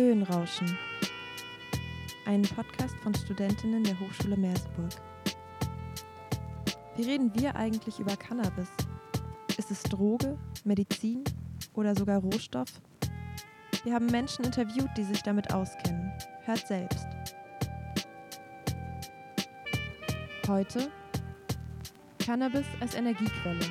Höhenrauschen. Ein Podcast von Studentinnen der Hochschule Meersburg. Wie reden wir eigentlich über Cannabis? Ist es Droge, Medizin oder sogar Rohstoff? Wir haben Menschen interviewt, die sich damit auskennen. Hört selbst. Heute Cannabis als Energiequelle.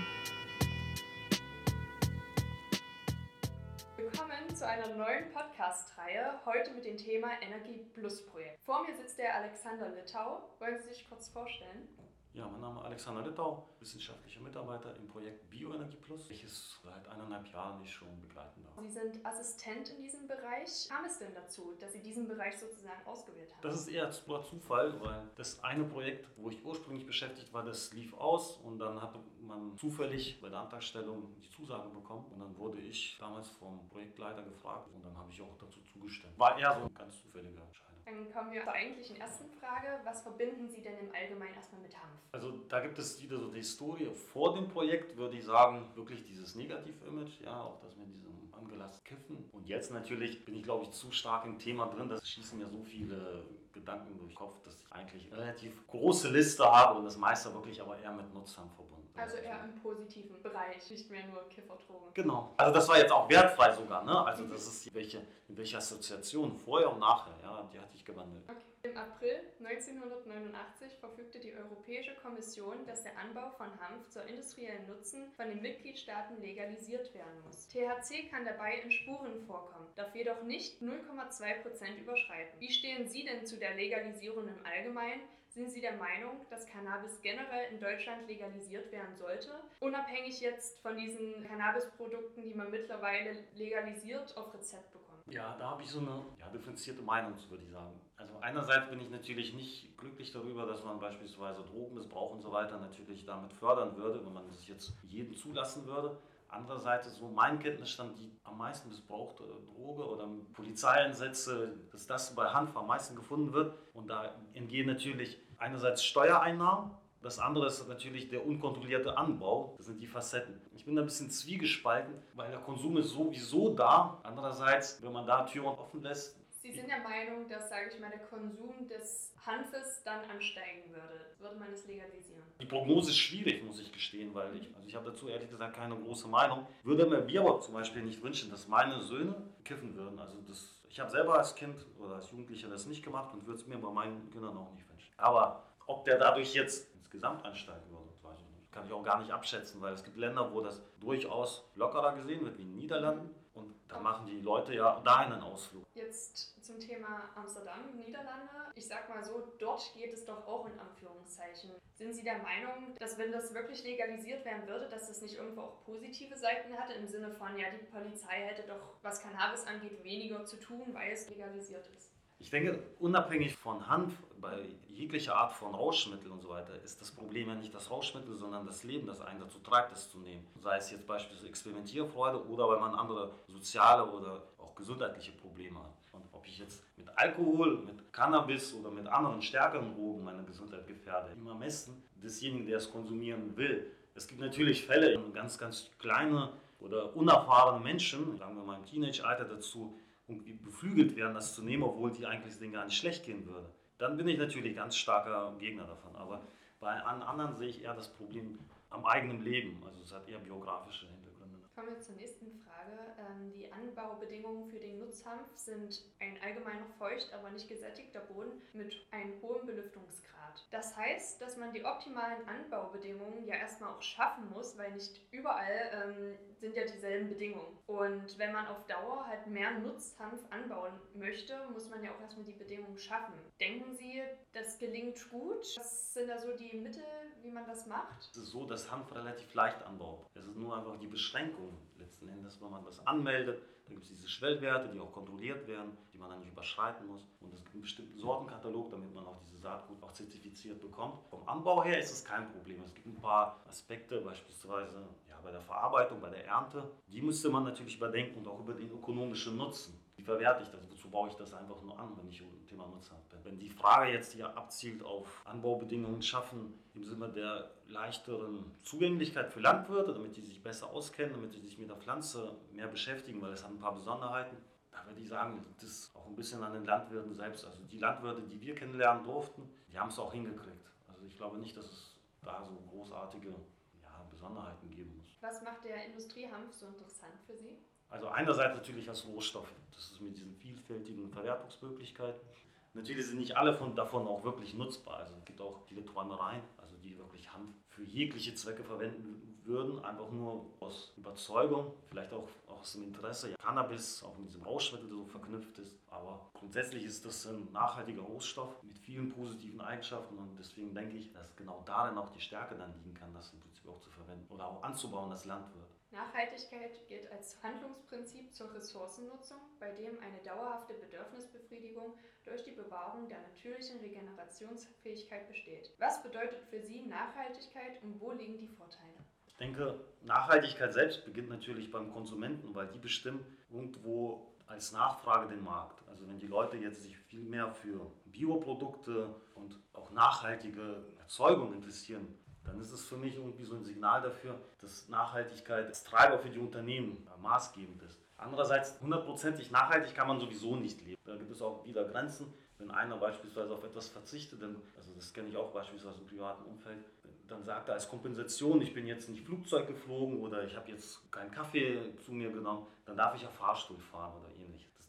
Einer neuen Podcast-Reihe, heute mit dem Thema Energie Plus Projekt. Vor mir sitzt der Alexander Littau. Wollen Sie sich kurz vorstellen? Ja, mein Name ist Alexander Littau, wissenschaftlicher Mitarbeiter im Projekt Bioenergie Plus, welches seit eineinhalb Jahren ich schon begleiten darf. Sie sind Assistent in diesem Bereich. Kam es denn dazu, dass Sie diesen Bereich sozusagen ausgewählt haben? Das ist eher purer Zufall, weil das eine Projekt, wo ich ursprünglich beschäftigt war, das lief aus und dann hatte man zufällig bei der Antragstellung die Zusage bekommen und dann wurde ich damals vom Projektleiter gefragt und dann habe ich auch dazu zugestimmt. War eher so eine ganz zufällige Entscheidung. Dann kommen wir zur eigentlichen ersten Frage. Was verbinden Sie denn im Allgemeinen erstmal mit Hanf? Also da gibt es wieder so die Historie. Vor dem Projekt würde ich sagen, wirklich dieses Negativ-Image, ja, auch das mit diesem angelassenen Kiffen. Und jetzt natürlich bin ich, glaube ich, zu stark im Thema drin. Das schießen mir so viele Gedanken durch den Kopf, dass ich eigentlich eine relativ große Liste habe und das meiste wirklich aber eher mit Nutzern verbunden. Also eher im positiven Bereich, nicht mehr nur Kifferdrogen. Genau. Also das war jetzt auch wertfrei sogar, ne? Also das ist welche, in welcher Assoziation, vorher und nachher, ja, die hatte ich gewandelt. Okay. Im April 1989 verfügte die Europäische Kommission, dass der Anbau von Hanf zur industriellen Nutzen von den Mitgliedstaaten legalisiert werden muss. THC kann dabei in Spuren vorkommen, darf jedoch nicht 0,2% überschreiten. Wie stehen Sie denn zu der Legalisierung im Allgemeinen? Sind Sie der Meinung, dass Cannabis generell in Deutschland legalisiert werden sollte? Unabhängig jetzt von diesen Cannabisprodukten, die man mittlerweile legalisiert auf Rezept bekommt. Ja, da habe ich so eine ja, differenzierte Meinung, würde ich sagen. Also einerseits bin ich natürlich nicht glücklich darüber, dass man beispielsweise Drogenmissbrauch und so weiter natürlich damit fördern würde, wenn man das jetzt jedem zulassen würde. Andererseits ist so mein Kenntnisstand die am meisten missbrauchte Droge oder Polizeieinsätze, dass das bei Hanf am meisten gefunden wird. Und da entgehen natürlich einerseits Steuereinnahmen, das andere ist natürlich der unkontrollierte Anbau. Das sind die Facetten. Ich bin da ein bisschen zwiegespalten, weil der Konsum ist sowieso da. Andererseits, wenn man da Türen offen lässt, Sie sind der Meinung, dass, sage ich mal, der Konsum des Hanfes dann ansteigen würde. Würde man es legalisieren? Die Prognose ist schwierig, muss ich gestehen, weil ich, also ich habe dazu ehrlich gesagt keine große Meinung. Würde mir aber zum Beispiel nicht wünschen, dass meine Söhne kiffen würden. Also das, ich habe selber als Kind oder als Jugendlicher das nicht gemacht und würde es mir bei meinen Kindern auch nicht wünschen. Aber ob der dadurch jetzt insgesamt ansteigen würde, weiß ich nicht. Kann ich auch gar nicht abschätzen, weil es gibt Länder, wo das durchaus lockerer gesehen wird, wie in den Niederlanden. Und da machen die Leute ja dahin einen Ausflug. Jetzt zum Thema Amsterdam, Niederlande. Ich sag mal so, dort geht es doch auch in Anführungszeichen. Sind Sie der Meinung, dass wenn das wirklich legalisiert werden würde, dass das nicht irgendwo auch positive Seiten hatte, im Sinne von, ja, die Polizei hätte doch, was Cannabis angeht, weniger zu tun, weil es legalisiert ist? Ich denke, unabhängig von Hanf, bei jeglicher Art von Rauschmittel und so weiter, ist das Problem ja nicht das Rauschmittel, sondern das Leben, das einen dazu treibt, das zu nehmen. Sei es jetzt beispielsweise Experimentierfreude oder weil man andere soziale oder auch gesundheitliche Probleme hat. Und ob ich jetzt mit Alkohol, mit Cannabis oder mit anderen stärkeren Drogen meine Gesundheit gefährde, immer messen desjenigen, der es konsumieren will. Es gibt natürlich Fälle, ganz, ganz kleine oder unerfahrene Menschen, sagen wir mal im Teenage-Alter dazu, irgendwie beflügelt werden, das zu nehmen, obwohl die eigentlich Ding gar nicht schlecht gehen würde. Dann bin ich natürlich ganz starker Gegner davon. Aber bei anderen sehe ich eher das Problem am eigenen Leben. Also es hat eher biografische Hintergründe. Kommen wir zur nächsten Frage. Ähm, die Anbaubedingungen für den Nutzhanf sind ein allgemeiner feucht, aber nicht gesättigter Boden mit einem hohen Belüftungsgrad. Das heißt, dass man die optimalen Anbaubedingungen ja erstmal auch schaffen muss, weil nicht überall ähm, sind ja dieselben Bedingungen. Und wenn man auf Dauer halt mehr Nutzhanf anbauen möchte, muss man ja auch erstmal die Bedingungen schaffen. Denken Sie, das gelingt gut? Was sind da so die Mittel, wie man das macht? Es ist so, dass Hanf relativ leicht anbaut. Es ist nur einfach die Beschränkung letzten Endes, wenn man das anmeldet. Da gibt es diese Schwellwerte, die auch kontrolliert werden, die man dann nicht überschreiten muss. Und es gibt einen bestimmten Sortenkatalog, damit man auch diese Saatgut auch zertifiziert bekommt. Vom Anbau her ist es kein Problem. Es gibt ein paar Aspekte, beispielsweise bei der Verarbeitung, bei der Ernte. Die müsste man natürlich überdenken und auch über den ökonomischen Nutzen. Wie verwerte ich das? Wozu baue ich das einfach nur an, wenn ich ein Thema Nutzer bin? Wenn die Frage jetzt hier abzielt auf Anbaubedingungen schaffen, im Sinne der leichteren Zugänglichkeit für Landwirte, damit die sich besser auskennen, damit sie sich mit der Pflanze mehr beschäftigen, weil es hat ein paar Besonderheiten, da würde ich sagen, das ist auch ein bisschen an den Landwirten selbst. Also die Landwirte, die wir kennenlernen durften, die haben es auch hingekriegt. Also ich glaube nicht, dass es da so großartige ja, Besonderheiten geben. Was macht der Industriehanf so interessant für Sie? Also einerseits natürlich als Rohstoff. Das ist mit diesen vielfältigen Verwertungsmöglichkeiten. Natürlich sind nicht alle von, davon auch wirklich nutzbar. Also es gibt auch viele Träumereien, die wirklich Hanf für jegliche Zwecke verwenden würden, einfach nur aus Überzeugung, vielleicht auch aus dem Interesse. Ja, Cannabis auch mit diesem Rauschmittel so verknüpft ist. Aber grundsätzlich ist das ein nachhaltiger Rohstoff mit vielen positiven Eigenschaften und deswegen denke ich, dass genau darin auch die Stärke dann liegen kann, das im Prinzip auch zu verwenden oder auch anzubauen als Landwirt. Nachhaltigkeit gilt als Handlungsprinzip zur Ressourcennutzung, bei dem eine dauerhafte Bedürfnisbefriedigung durch die Bewahrung der natürlichen Regenerationsfähigkeit besteht. Was bedeutet für Sie Nachhaltigkeit und wo liegen die Vorteile? Ich denke, Nachhaltigkeit selbst beginnt natürlich beim Konsumenten, weil die bestimmen irgendwo als Nachfrage den Markt. Also wenn die Leute jetzt sich viel mehr für Bioprodukte und auch nachhaltige Erzeugung interessieren, dann ist es für mich irgendwie so ein Signal dafür, dass Nachhaltigkeit als Treiber für die Unternehmen maßgebend ist. Andererseits, hundertprozentig nachhaltig kann man sowieso nicht leben. Da gibt es auch wieder Grenzen. Wenn einer beispielsweise auf etwas verzichtet, dann, also das kenne ich auch beispielsweise im privaten Umfeld, dann sagt er als Kompensation, ich bin jetzt nicht Flugzeug geflogen oder ich habe jetzt keinen Kaffee zu mir genommen, dann darf ich ja Fahrstuhl fahren oder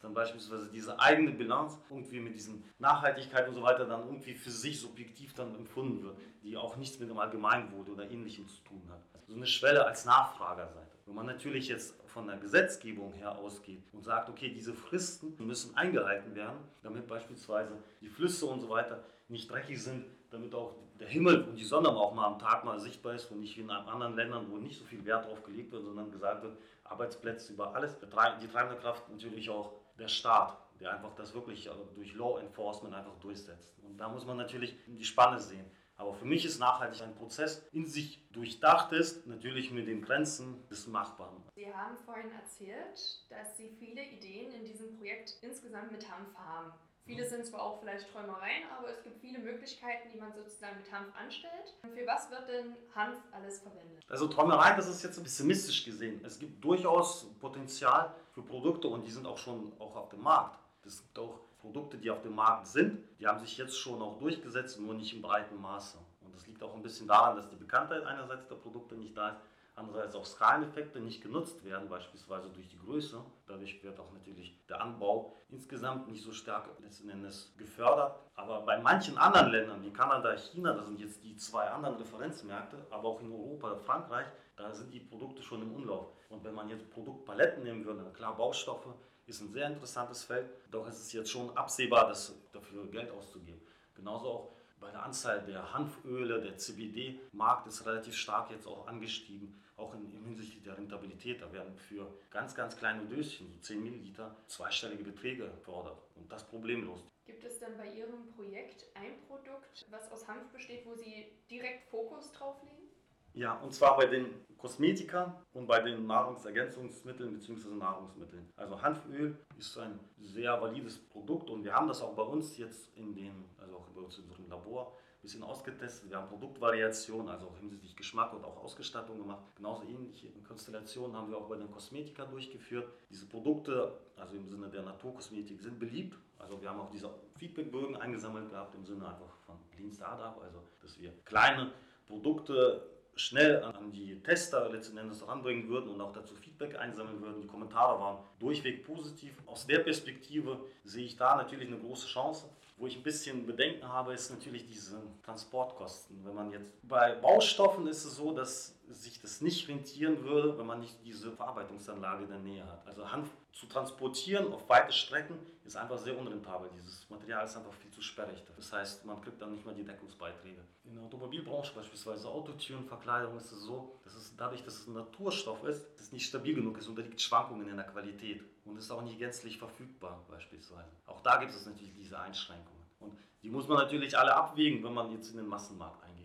dann beispielsweise diese eigene Bilanz irgendwie mit diesen Nachhaltigkeit und so weiter dann irgendwie für sich subjektiv dann empfunden wird, die auch nichts mit dem Allgemeinwohl oder Ähnlichem zu tun hat. Also so eine Schwelle als Nachfragerseite. Wenn man natürlich jetzt von der Gesetzgebung her ausgeht und sagt, okay, diese Fristen müssen eingehalten werden, damit beispielsweise die Flüsse und so weiter nicht dreckig sind, damit auch der Himmel und die Sonne auch mal am Tag mal sichtbar ist und nicht wie in anderen Ländern, wo nicht so viel Wert drauf gelegt wird, sondern gesagt wird, Arbeitsplätze über alles. Die treibende Kraft natürlich auch der Staat, der einfach das wirklich äh, durch Law Enforcement einfach durchsetzt. Und da muss man natürlich die Spanne sehen. Aber für mich ist nachhaltig ein Prozess in sich durchdacht ist, natürlich mit den Grenzen des Machbaren. Sie haben vorhin erzählt, dass Sie viele Ideen in diesem Projekt insgesamt mit Hanf haben. Viele sind zwar auch vielleicht Träumereien, aber es gibt viele Möglichkeiten, die man sozusagen mit Hanf anstellt. Für was wird denn Hanf alles verwendet? Also Träumereien, das ist jetzt pessimistisch gesehen. Es gibt durchaus Potenzial für Produkte und die sind auch schon auch auf dem Markt. Es gibt auch Produkte, die auf dem Markt sind, die haben sich jetzt schon auch durchgesetzt, nur nicht im breiten Maße. Und das liegt auch ein bisschen daran, dass die Bekanntheit einerseits der Produkte nicht da ist, andererseits auch Skaleneffekte nicht genutzt werden, beispielsweise durch die Größe. Dadurch wird auch natürlich der Anbau insgesamt nicht so stark letzten Endes gefördert. Aber bei manchen anderen Ländern wie Kanada, China, das sind jetzt die zwei anderen Referenzmärkte, aber auch in Europa, Frankreich, da sind die Produkte schon im Umlauf. Und wenn man jetzt Produktpaletten nehmen würde, klar Baustoffe, ist ein sehr interessantes Feld, doch ist es jetzt schon absehbar, das, dafür Geld auszugeben. Genauso auch bei der Anzahl der Hanföle, der CBD-Markt ist relativ stark jetzt auch angestiegen, auch in, in hinsichtlich der Rentabilität. Da werden für ganz, ganz kleine Döschen, so 10 Milliliter, zweistellige Beträge gefordert und das problemlos. Gibt es denn bei Ihrem Projekt ein Produkt, was aus Hanf besteht, wo Sie direkt Fokus drauf legen? Ja, und zwar bei den Kosmetika und bei den Nahrungsergänzungsmitteln bzw. Nahrungsmitteln. Also Hanföl ist ein sehr valides Produkt und wir haben das auch bei uns jetzt in den, also auch bei uns in unserem Labor bisschen ausgetestet. Wir haben Produktvariationen, also auch hinsichtlich Geschmack und auch Ausgestattung gemacht. Genauso ähnliche Konstellationen haben wir auch bei den Kosmetika durchgeführt. Diese Produkte, also im Sinne der Naturkosmetik, sind beliebt. Also wir haben auch diese Feedbackbögen eingesammelt gehabt im Sinne einfach von Lean Startup, also dass wir kleine Produkte schnell an die Tester letzten Endes ranbringen würden und auch dazu Feedback einsammeln würden. Die Kommentare waren durchweg positiv. Aus der Perspektive sehe ich da natürlich eine große Chance. Wo ich ein bisschen Bedenken habe, ist natürlich diese Transportkosten. Wenn man jetzt bei Baustoffen ist es so, dass sich das nicht rentieren würde, wenn man nicht diese Verarbeitungsanlage in der Nähe hat. Also Hanf zu transportieren auf weite Strecken ist einfach sehr unrentabel. Dieses Material ist einfach viel zu sperrig. Das heißt, man kriegt dann nicht mehr die Deckungsbeiträge. In der Automobilbranche, beispielsweise Autotürenverkleidung, ist es so, dass es dadurch, dass es ein Naturstoff ist, das nicht stabil genug ist, unterliegt Schwankungen in der Qualität und ist auch nicht gänzlich verfügbar, beispielsweise. Auch da gibt es natürlich diese Einschränkungen. Und die muss man natürlich alle abwägen, wenn man jetzt in den Massenmarkt. Jetzt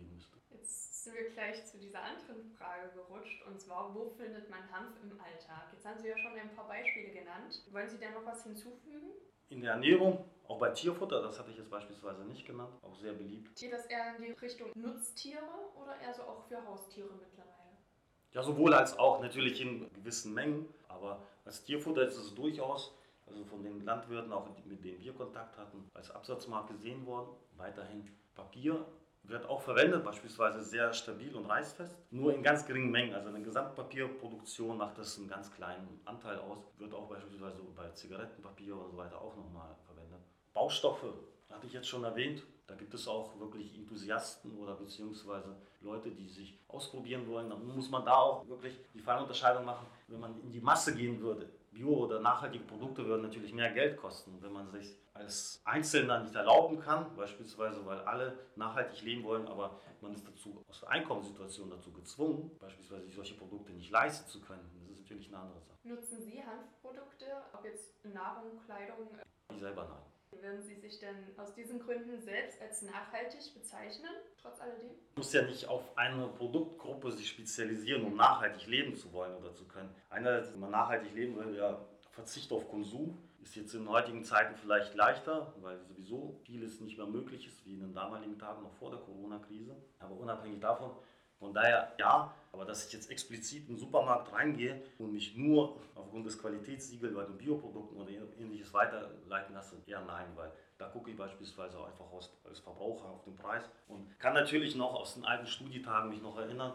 sind wir gleich zu dieser anderen Frage gerutscht, und zwar, wo findet man Hanf im Alltag? Jetzt haben Sie ja schon ein paar Beispiele genannt. Wollen Sie da noch was hinzufügen? In der Ernährung, auch bei Tierfutter, das hatte ich jetzt beispielsweise nicht genannt, auch sehr beliebt. Geht das eher in die Richtung Nutztiere oder eher so auch für Haustiere mittlerweile? Ja, sowohl als auch natürlich in gewissen Mengen, aber als Tierfutter ist es durchaus also von den Landwirten, auch mit denen wir Kontakt hatten, als Absatzmarkt gesehen worden. Weiterhin Papier wird auch verwendet, beispielsweise sehr stabil und reißfest, nur in ganz geringen Mengen. Also eine Gesamtpapierproduktion macht das einen ganz kleinen Anteil aus, wird auch beispielsweise bei Zigarettenpapier und so weiter auch nochmal verwendet. Baustoffe hatte ich jetzt schon erwähnt. Da gibt es auch wirklich Enthusiasten oder beziehungsweise Leute, die sich ausprobieren wollen. Da muss man da auch wirklich die Fallunterscheidung machen. Wenn man in die Masse gehen würde, Bio- oder nachhaltige Produkte würden natürlich mehr Geld kosten. Wenn man sich als Einzelner nicht erlauben kann, beispielsweise weil alle nachhaltig leben wollen, aber man ist dazu aus der Einkommenssituation dazu gezwungen, beispielsweise solche Produkte nicht leisten zu können. Das ist natürlich eine andere Sache. Nutzen Sie Hanfprodukte, ob jetzt Nahrung, Kleidung? Ich selber nein. Würden Sie sich denn aus diesen Gründen selbst als nachhaltig bezeichnen, trotz alledem? Man muss ja nicht auf eine Produktgruppe sich spezialisieren, um nachhaltig leben zu wollen oder zu können. Einerseits, wenn man nachhaltig leben will, ja, Verzicht auf Konsum ist jetzt in heutigen Zeiten vielleicht leichter, weil sowieso vieles nicht mehr möglich ist, wie in den damaligen Tagen noch vor der Corona-Krise. Aber unabhängig davon, von daher ja, aber dass ich jetzt explizit in den Supermarkt reingehe und mich nur aufgrund des Qualitätssiegels bei den Bioprodukten oder ähnliches weiterleiten lasse, eher nein, weil da gucke ich beispielsweise auch einfach als Verbraucher auf den Preis und kann natürlich noch aus den alten Studietagen mich noch erinnern,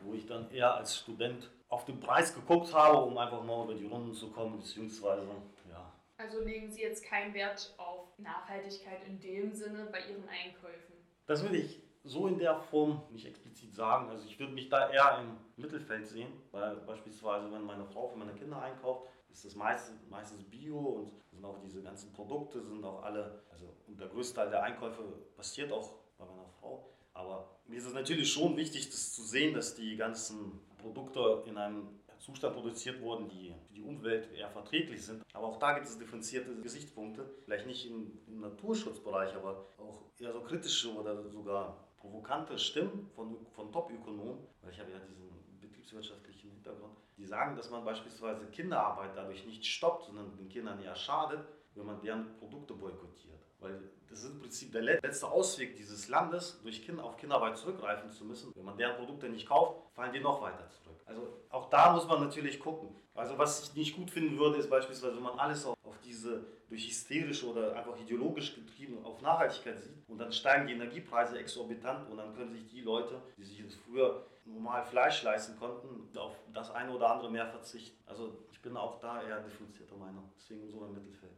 wo ich dann eher als Student auf den Preis geguckt habe, um einfach mal über die Runden zu kommen, beziehungsweise ja. Also legen Sie jetzt keinen Wert auf Nachhaltigkeit in dem Sinne bei Ihren Einkäufen? Das würde ich so in der Form nicht explizit sagen. Also ich würde mich da eher im Mittelfeld sehen, weil beispielsweise wenn meine Frau für meine Kinder einkauft, ist das meistens, meistens Bio und sind auch diese ganzen Produkte sind auch alle, also der größte Teil der Einkäufe passiert auch bei meiner Frau. Aber mir ist es natürlich schon wichtig, das zu sehen, dass die ganzen Produkte in einem Zustand produziert wurden, die für die Umwelt eher verträglich sind. Aber auch da gibt es differenzierte Gesichtspunkte. Vielleicht nicht im, im Naturschutzbereich, aber auch eher so kritische oder sogar provokante Stimmen von, von Top-Ökonomen, weil ich habe ja diesen betriebswirtschaftlichen Hintergrund, die sagen, dass man beispielsweise Kinderarbeit dadurch nicht stoppt, sondern den Kindern eher schadet, wenn man deren Produkte boykottiert. Weil das ist im Prinzip der letzte Ausweg dieses Landes, durch Kinder, auf Kinderarbeit zurückgreifen zu müssen. Wenn man deren Produkte nicht kauft, fallen die noch weiter zurück. Also auch da muss man natürlich gucken. Also was ich nicht gut finden würde, ist beispielsweise, wenn man alles auf, auf diese durch hysterische oder einfach ideologisch getrieben auf Nachhaltigkeit sieht und dann steigen die Energiepreise exorbitant und dann können sich die Leute, die sich früher normal Fleisch leisten konnten, auf das eine oder andere mehr verzichten. Also ich bin auch da eher differenzierter Meinung, deswegen so im Mittelfeld.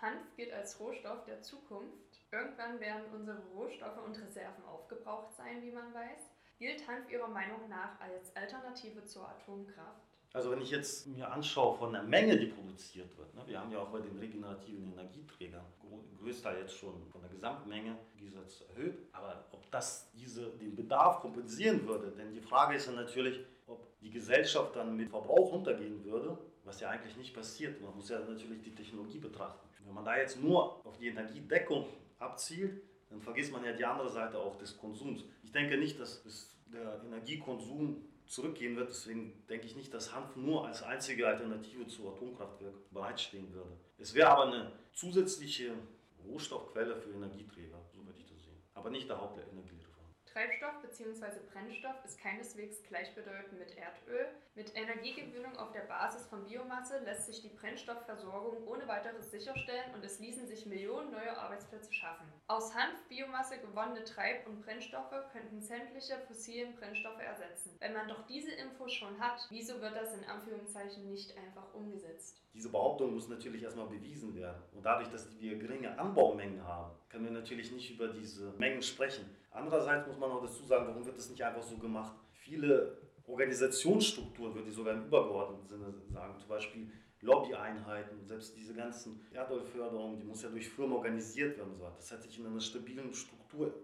Hanf gilt als Rohstoff der Zukunft. Irgendwann werden unsere Rohstoffe und Reserven aufgebraucht sein, wie man weiß. Gilt Hanf Ihrer Meinung nach als Alternative zur Atomkraft? Also wenn ich jetzt mir anschaue von der Menge, die produziert wird, ne, wir haben ja auch bei den regenerativen Energieträgern größter jetzt schon von der Gesamtmenge Gesetz erhöht, aber ob das diese, den Bedarf kompensieren würde, denn die Frage ist ja natürlich, ob die Gesellschaft dann mit Verbrauch runtergehen würde, was ja eigentlich nicht passiert. Man muss ja natürlich die Technologie betrachten. Wenn man da jetzt nur auf die Energiedeckung abzielt, dann vergisst man ja die andere Seite auch des Konsums. Ich denke nicht, dass der Energiekonsum zurückgehen wird. Deswegen denke ich nicht, dass Hanf nur als einzige Alternative zu Atomkraftwerk bereitstehen würde. Es wäre aber eine zusätzliche Rohstoffquelle für Energieträger, so würde ich das sehen. Aber nicht der Hauptenergielieferant. Treibstoff bzw. Brennstoff ist keineswegs gleichbedeutend mit Erdöl. Mit Energiegewinnung auf der Basis von Biomasse lässt sich die Brennstoffversorgung ohne weiteres sicherstellen und es ließen sich Millionen neue Arbeitsplätze schaffen. Aus Hanfbiomasse gewonnene Treib- und Brennstoffe könnten sämtliche fossilen Brennstoffe ersetzen. Wenn man doch diese Infos schon hat, wieso wird das in Anführungszeichen nicht einfach umgesetzt? Diese Behauptung muss natürlich erstmal bewiesen werden. Und dadurch, dass wir geringe Anbaumengen haben, können wir natürlich nicht über diese Mengen sprechen. Andererseits muss man auch dazu sagen, warum wird das nicht einfach so gemacht? Viele Organisationsstrukturen, würde ich sogar im übergeordneten Sinne sagen, zum Beispiel Lobbyeinheiten, selbst diese ganzen Erdölförderungen, die muss ja durch Firmen organisiert werden. So. Das hat sich in einer stabilen Struktur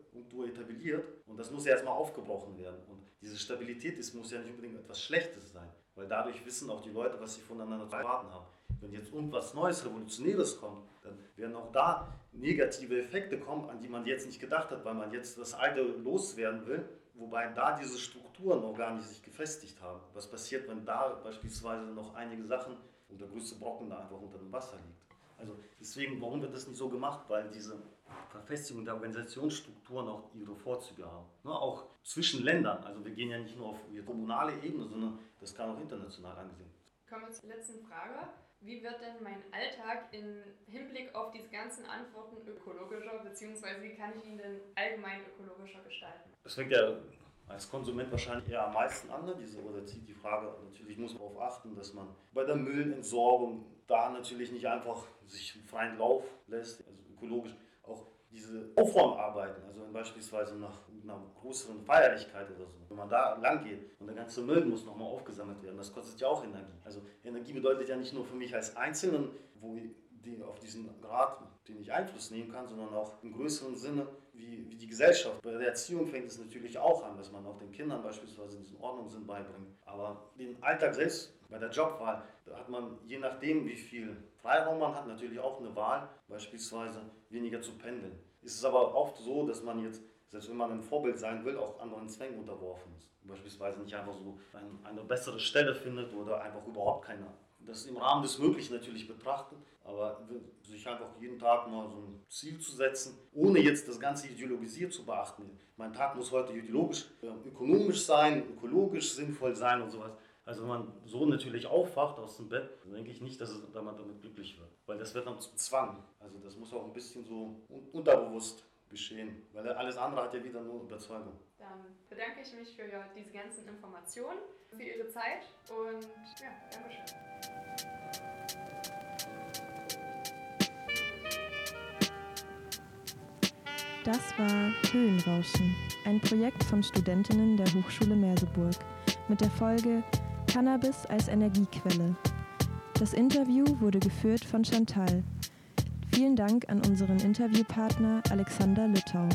etabliert und das muss ja erstmal aufgebrochen werden. Und diese Stabilität ist, muss ja nicht unbedingt etwas Schlechtes sein, weil dadurch wissen auch die Leute, was sie voneinander zu erwarten haben. Wenn jetzt irgendwas Neues, Revolutionäres kommt, dann werden auch da negative Effekte kommen, an die man jetzt nicht gedacht hat, weil man jetzt das Alte loswerden will, wobei da diese Strukturen noch gar nicht sich gefestigt haben. Was passiert, wenn da beispielsweise noch einige Sachen und der größte Brocken da einfach unter dem Wasser liegt? Also deswegen, warum wird das nicht so gemacht? Weil diese Verfestigung der Organisationsstrukturen auch ihre Vorzüge haben. Ne, auch zwischen Ländern. Also wir gehen ja nicht nur auf die kommunale Ebene, sondern das kann auch international angesehen. Kommen wir zur letzten Frage. Wie wird denn mein Alltag im Hinblick auf diese ganzen Antworten ökologischer, beziehungsweise wie kann ich ihn denn allgemein ökologischer gestalten? Das fängt ja als Konsument wahrscheinlich eher am meisten an, ne? diese, oder zieht die Frage, natürlich muss man darauf achten, dass man bei der Müllentsorgung da natürlich nicht einfach sich freien Lauf lässt, also ökologisch diese Aufräumarbeiten, also beispielsweise nach einer größeren Feierlichkeit oder so, wenn man da lang geht und der ganze Müll muss nochmal aufgesammelt werden, das kostet ja auch Energie. Also Energie bedeutet ja nicht nur für mich als Einzelnen, wo die auf diesen Grad, den ich Einfluss nehmen kann, sondern auch im größeren Sinne wie, wie die Gesellschaft. Bei der Erziehung fängt es natürlich auch an, dass man auch den Kindern beispielsweise diesen Ordnungssinn beibringt. Aber den Alltag selbst, bei der Jobwahl, da hat man je nachdem, wie viel Freiraum man hat, natürlich auch eine Wahl, beispielsweise weniger zu pendeln. Ist es aber oft so, dass man jetzt, selbst wenn man ein Vorbild sein will, auch anderen Zwängen unterworfen ist. Beispielsweise nicht einfach so eine bessere Stelle findet oder einfach überhaupt keine das im Rahmen des Möglichen natürlich betrachten, aber sich einfach jeden Tag mal so ein Ziel zu setzen, ohne jetzt das Ganze ideologisiert zu beachten. Mein Tag muss heute ideologisch, äh, ökonomisch sein, ökologisch sinnvoll sein und sowas. Also wenn man so natürlich aufwacht aus dem Bett, dann denke ich nicht, dass man damit glücklich wird. Weil das wird dann zum Zwang. Also das muss auch ein bisschen so unterbewusst geschehen. Weil alles andere hat ja wieder nur Überzeugung. Dann bedanke ich mich für diese ganzen Informationen, für Ihre Zeit und ja, Dankeschön. Das war Höhenrauschen, ein Projekt von Studentinnen der Hochschule Merseburg mit der Folge Cannabis als Energiequelle. Das Interview wurde geführt von Chantal. Vielen Dank an unseren Interviewpartner Alexander Lüttau.